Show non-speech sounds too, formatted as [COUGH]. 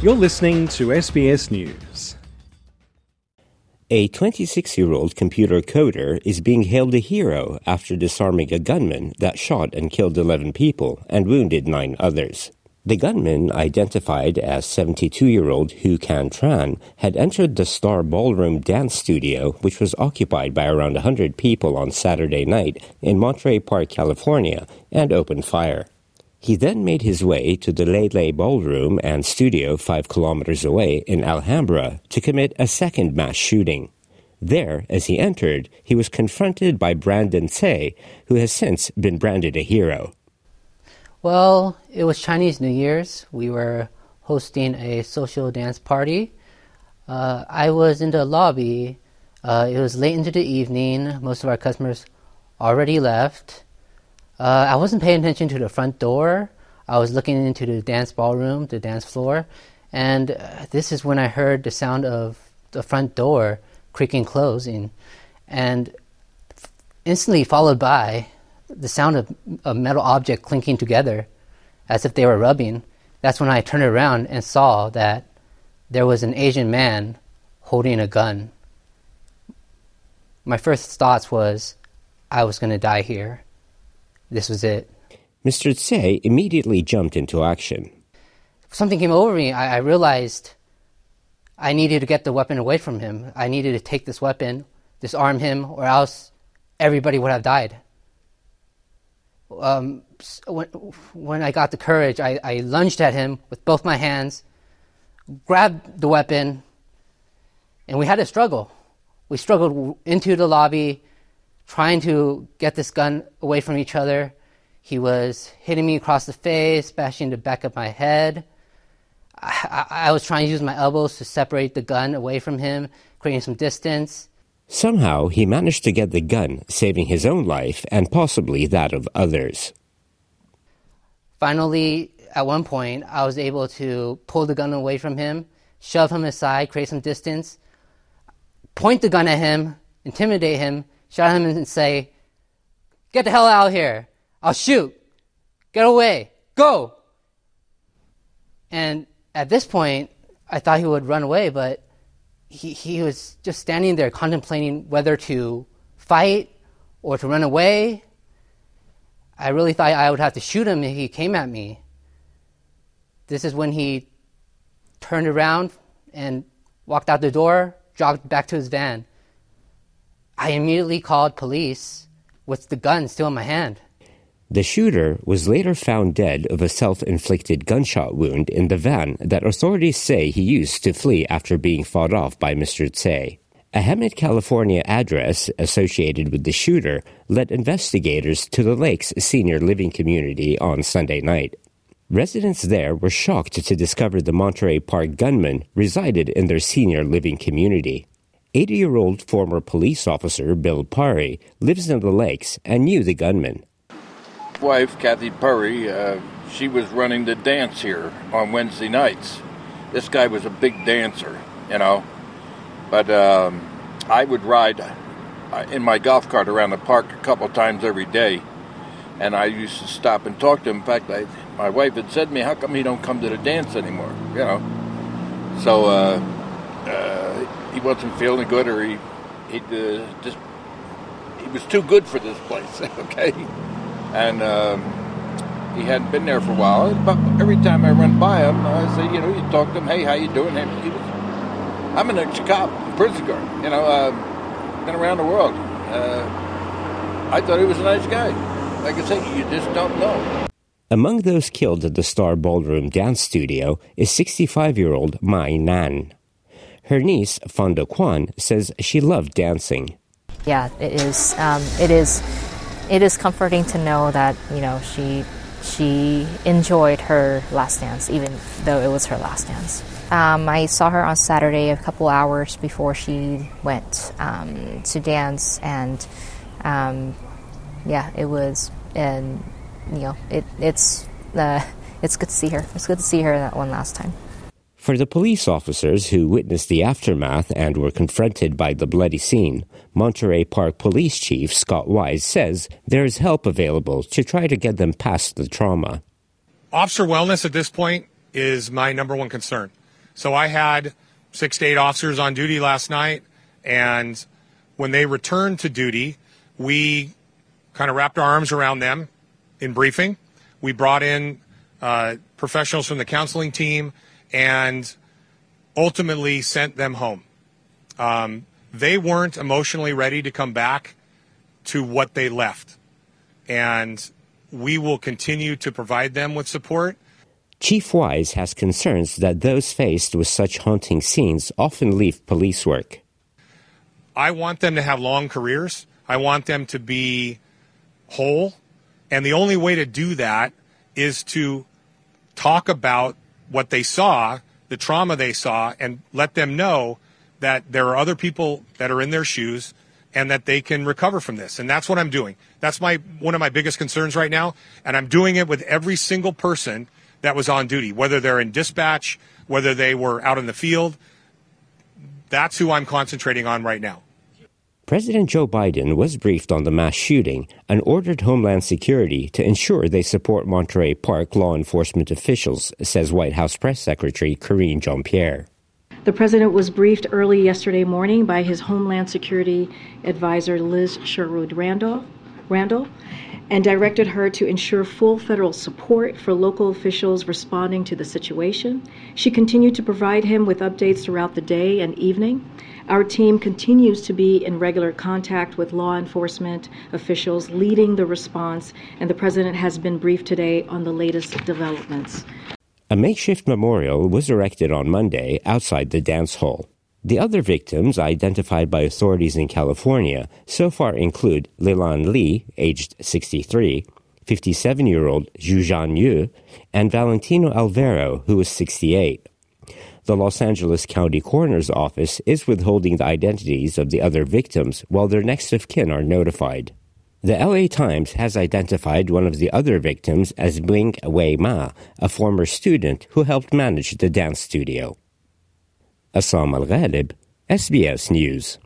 You're listening to SBS News. A 26 year old computer coder is being hailed a hero after disarming a gunman that shot and killed 11 people and wounded nine others. The gunman, identified as 72 year old Huu Can Tran, had entered the Star Ballroom dance studio, which was occupied by around 100 people on Saturday night in Monterey Park, California, and opened fire. He then made his way to the Lai Lai Ballroom and studio five kilometers away in Alhambra to commit a second mass shooting. There, as he entered, he was confronted by Brandon Tsay, who has since been branded a hero. Well, it was Chinese New Year's. We were hosting a social dance party. Uh, I was in the lobby. Uh, it was late into the evening. Most of our customers already left. Uh, I wasn't paying attention to the front door. I was looking into the dance ballroom, the dance floor, and uh, this is when I heard the sound of the front door creaking closing, and instantly followed by the sound of a metal object clinking together as if they were rubbing. That's when I turned around and saw that there was an Asian man holding a gun. My first thoughts was I was going to die here this was it. Mr. Tsay immediately jumped into action. Something came over me. I, I realized I needed to get the weapon away from him. I needed to take this weapon, disarm him, or else everybody would have died. Um, when, when I got the courage, I, I lunged at him with both my hands, grabbed the weapon, and we had a struggle. We struggled into the lobby, trying to get this gun away from each other. He was hitting me across the face, bashing the back of my head. I, I, I was trying to use my elbows to separate the gun away from him, creating some distance. Somehow, he managed to get the gun, saving his own life and possibly that of others. Finally, at one point, I was able to pull the gun away from him, shove him aside, create some distance, point the gun at him, intimidate him, shout at him and say, Get the hell out of here. I'll shoot. Get away. Go. And at this point, I thought he would run away, but he, he was just standing there contemplating whether to fight or to run away. I really thought I would have to shoot him if he came at me. This is when he turned around and walked out the door, jogged back to his van. I immediately called police with the gun still in my hand. The shooter was later found dead of a self inflicted gunshot wound in the van that authorities say he used to flee after being fought off by Mr. Tsay. A Hemet, California address associated with the shooter led investigators to the lake's senior living community on Sunday night. Residents there were shocked to discover the Monterey Park gunman resided in their senior living community. 80 year old former police officer Bill Purry lives in the lakes and knew the gunman. Wife, Kathy Purry, uh, she was running the dance here on Wednesday nights. This guy was a big dancer, you know. But um, I would ride uh, in my golf cart around the park a couple times every day. And I used to stop and talk to him. In fact, I, my wife had said to me, How come he don't come to the dance anymore? You know. So, uh, uh he wasn't feeling good, or he he uh, just he was too good for this place. [LAUGHS] okay, and um, he hadn't been there for a while. But every time I run by him, I say, you know, you talk to him, hey, how you doing? He was, I'm an ex-cop, prison guard. You know, uh, been around the world. Uh, I thought he was a nice guy. Like I say, you just don't know. Among those killed at the Star Ballroom Dance Studio is 65 year old Mai Nan. Her niece, Fonda Quan, says she loved dancing. Yeah, it is. Um, it is. It is comforting to know that you know she she enjoyed her last dance, even though it was her last dance. Um, I saw her on Saturday a couple hours before she went um, to dance, and um, yeah, it was, and you know, it, it's uh, it's good to see her. It's good to see her that one last time. For the police officers who witnessed the aftermath and were confronted by the bloody scene, Monterey Park Police Chief Scott Wiese says there is help available to try to get them past the trauma. Officer wellness at this point is my number one concern. So I had six to eight officers on duty last night, and when they returned to duty, we kind of wrapped our arms around them in briefing. We brought in uh, professionals from the counseling team and ultimately sent them home. Um, they weren't emotionally ready to come back to what they left. And we will continue to provide them with support. Chief Wiese has concerns that those faced with such haunting scenes often leave police work. I want them to have long careers. I want them to be whole. And the only way to do that is to talk about what they saw, the trauma they saw, and let them know that there are other people that are in their shoes and that they can recover from this. And that's what I'm doing. That's my one of my biggest concerns right now, and I'm doing it with every single person that was on duty, whether they're in dispatch, whether they were out in the field. That's who I'm concentrating on right now. President Joe Biden was briefed on the mass shooting and ordered Homeland Security to ensure they support Monterey Park law enforcement officials, says White House Press Secretary Karine Jean Pierre. The president was briefed early yesterday morning by his Homeland Security advisor, Liz Sherwood Randall, Randall, and directed her to ensure full federal support for local officials responding to the situation. She continued to provide him with updates throughout the day and evening. Our team continues to be in regular contact with law enforcement officials leading the response, and the president has been briefed today on the latest developments. A makeshift memorial was erected on Monday outside the dance hall. The other victims identified by authorities in California so far include Lilan Li, aged 63, 57 year old Xiujun Yu, and Valentino Alvero, who was 68. The Los Angeles County Coroner's Office is withholding the identities of the other victims while their next of kin are notified. The LA Times has identified one of the other victims as Ming Wei Ma, a former student who helped manage the dance studio. Assam Al Ghalib, SBS News.